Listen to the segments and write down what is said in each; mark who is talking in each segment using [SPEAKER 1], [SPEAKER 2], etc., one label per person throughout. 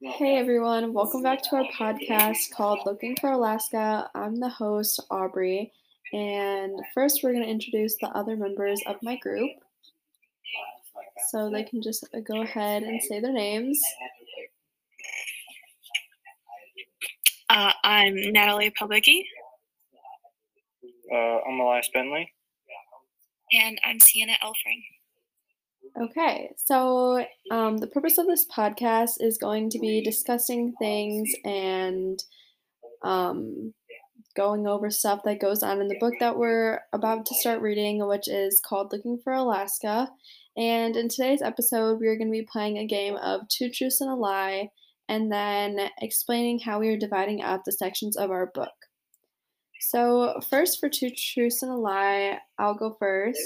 [SPEAKER 1] Hey everyone, welcome back to our podcast called Looking for Alaska. I'm the host, Aubrey, and first we're going to introduce the other members of my group. So they can just uh, go ahead and say their names.
[SPEAKER 2] Uh, I'm Natalie Pelbicki.
[SPEAKER 3] Uh, I'm Elias Bentley.
[SPEAKER 4] And I'm Sienna Elfring.
[SPEAKER 1] Okay, so um, the purpose of this podcast is going to be discussing things and um, going over stuff that goes on in the book that we're about to start reading, which is called Looking for Alaska. And in today's episode, we are going to be playing a game of Two Truths and a Lie and then explaining how we are dividing up the sections of our book. So, first for Two Truths and a Lie, I'll go first.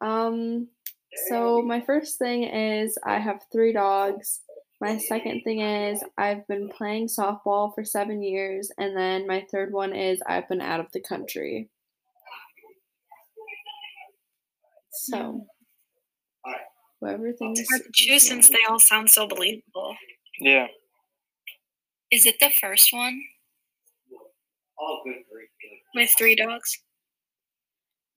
[SPEAKER 1] Um, so, my first thing is I have three dogs. My second thing is I've been playing softball for seven years. And then my third one is I've been out of the country. So, whoever thinks.
[SPEAKER 2] It's hard to choose since they all sound so believable.
[SPEAKER 3] Yeah.
[SPEAKER 4] Is it the first one?
[SPEAKER 2] My three dogs.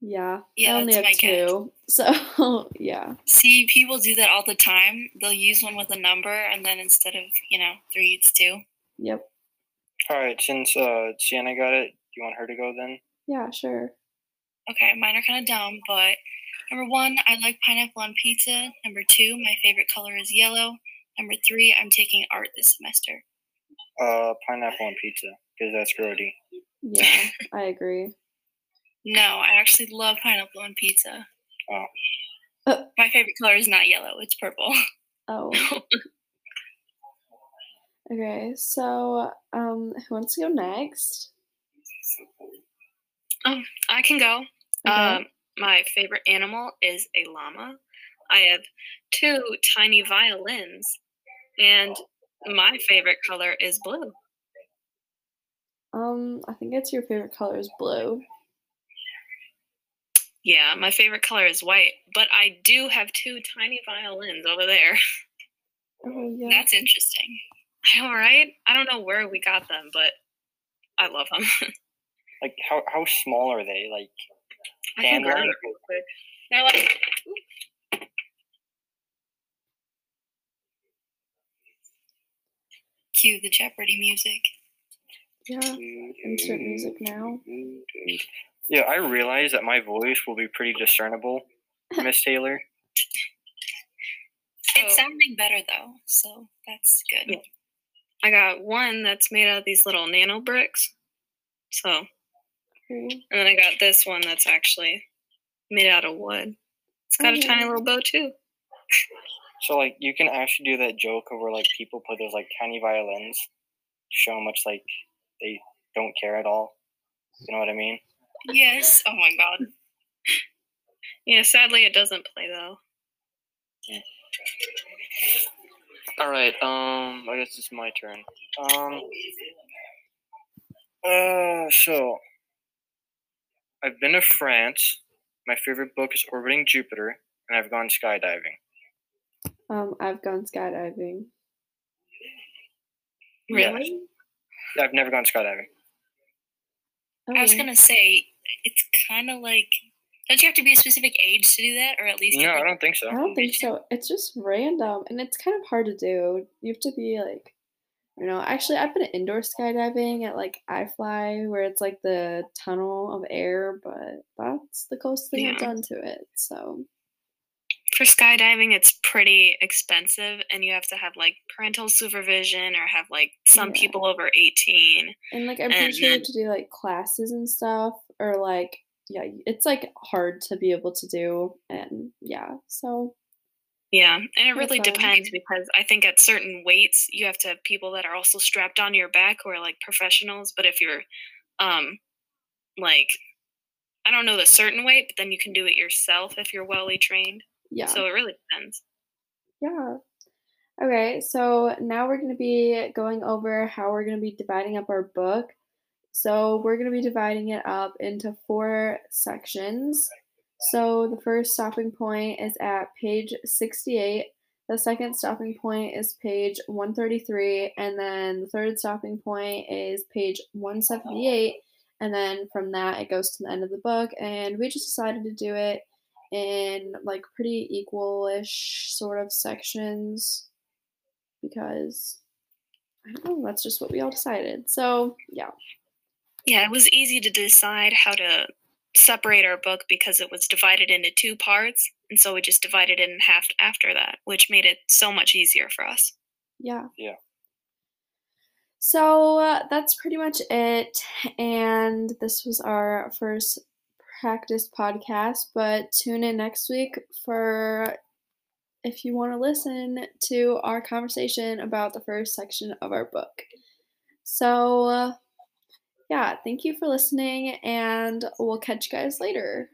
[SPEAKER 1] Yeah,
[SPEAKER 4] Yeah,
[SPEAKER 1] I only
[SPEAKER 4] that's
[SPEAKER 1] have
[SPEAKER 4] my guess.
[SPEAKER 1] two. So, yeah.
[SPEAKER 4] See, people do that all the time. They'll use one with a number, and then instead of, you know, three, it's two.
[SPEAKER 1] Yep.
[SPEAKER 3] All right. Since uh, Sienna got it, do you want her to go then?
[SPEAKER 1] Yeah, sure.
[SPEAKER 4] Okay, mine are kind of dumb, but number one, I like pineapple on pizza. Number two, my favorite color is yellow. Number three, I'm taking art this semester.
[SPEAKER 3] Uh, pineapple on pizza because that's grody.
[SPEAKER 1] Yeah, I agree.
[SPEAKER 4] No, I actually love pineapple on pizza.
[SPEAKER 3] Oh.
[SPEAKER 1] Uh.
[SPEAKER 4] My favorite color is not yellow, it's purple.
[SPEAKER 1] Oh. Okay, so um, who wants to go next?
[SPEAKER 2] Um, I can go.
[SPEAKER 1] Okay.
[SPEAKER 2] Um, my favorite animal is a llama. I have two tiny violins, and my favorite color is blue.
[SPEAKER 1] Um, I think it's your favorite color is blue.
[SPEAKER 2] Yeah, my favorite color is white, but I do have two tiny violins over there.
[SPEAKER 1] Oh yeah.
[SPEAKER 4] That's interesting.
[SPEAKER 2] I know, right? I don't know where we got them, but I love them.
[SPEAKER 3] Like how how small are they? Like
[SPEAKER 2] I can
[SPEAKER 3] And
[SPEAKER 2] grab
[SPEAKER 3] one-
[SPEAKER 2] real quick. They're like
[SPEAKER 4] Cue the Jeopardy music.
[SPEAKER 1] Yeah. Insert music now. Mm-hmm.
[SPEAKER 3] Yeah, I realize that my voice will be pretty discernible, Miss Taylor.
[SPEAKER 4] It's
[SPEAKER 2] So-
[SPEAKER 4] sounding better though, so that's good.
[SPEAKER 2] Yeah. I got one that's made out of these little nano bricks. So,
[SPEAKER 1] Cool.
[SPEAKER 2] and then I got this one that's actually made out of wood. It's got
[SPEAKER 1] Oh,
[SPEAKER 2] a tiny little bow too.
[SPEAKER 3] So like you can actually do that joke of where like people put those like tiny violins, show how much like they don't care at all. You know what I mean?
[SPEAKER 4] Yes. Oh my god.
[SPEAKER 2] Yeah, sadly it doesn't play though.
[SPEAKER 3] All right. Um, I guess it's my turn. Um. Uh, so I've been to France. My favorite book is Orbiting Jupiter, and I've gone skydiving.
[SPEAKER 1] Um, I've gone skydiving.
[SPEAKER 2] Really?
[SPEAKER 3] Yeah, I've never gone skydiving.
[SPEAKER 4] I was
[SPEAKER 1] Oh,
[SPEAKER 4] gonna say it's kind of like. Don't you have to be a specific age to do that, or at least?
[SPEAKER 3] No,
[SPEAKER 4] get,
[SPEAKER 3] I don't think so.
[SPEAKER 1] I don't think so. It's just random, and it's kind of hard to do. You have to be like, you know. Actually, I've been indoor skydiving at like iFly, where it's like the tunnel of air, but that's the closest thing I've done to it. So
[SPEAKER 2] For skydiving, it's pretty expensive, and you have to have like parental supervision or have like some
[SPEAKER 1] Yeah.
[SPEAKER 2] people over 18.
[SPEAKER 1] And like I'm pretty sure you have to do like classes and stuff, or like yeah, it's like hard to be able to do, and yeah, so
[SPEAKER 2] Yeah, and it really
[SPEAKER 1] fun.
[SPEAKER 2] depends because I think at certain weights you have to have people that are also strapped onto your back who are like professionals. But if you're, um, like, I don't know the certain weight, but then you can do it yourself if you're well trained.
[SPEAKER 1] Yeah,
[SPEAKER 2] So it really depends.
[SPEAKER 1] yeah. Okay, so now we're going to be going over how we're going to be dividing up our book. So we're going to be dividing it up into four sections. So the first stopping point is at page 68. The second stopping point is page 133, and then the third stopping point is page 178. And then from that, it goes to the end of the book. And we just decided to do it in like pretty equal-ish sort of sections because I don't know, that's just what we all decided. So, yeah.
[SPEAKER 2] Yeah, it was easy to decide how to separate our book because it was divided into two parts. And so we just divided it in half after that, which made it so much easier for us.
[SPEAKER 1] Yeah.
[SPEAKER 3] Yeah.
[SPEAKER 1] So uh, that's pretty much it. And this was our first practice podcast, but tune in next week for if you want to listen to our conversation about the first section of our book. So, uh, yeah, thank you for listening, and we'll catch you guys later.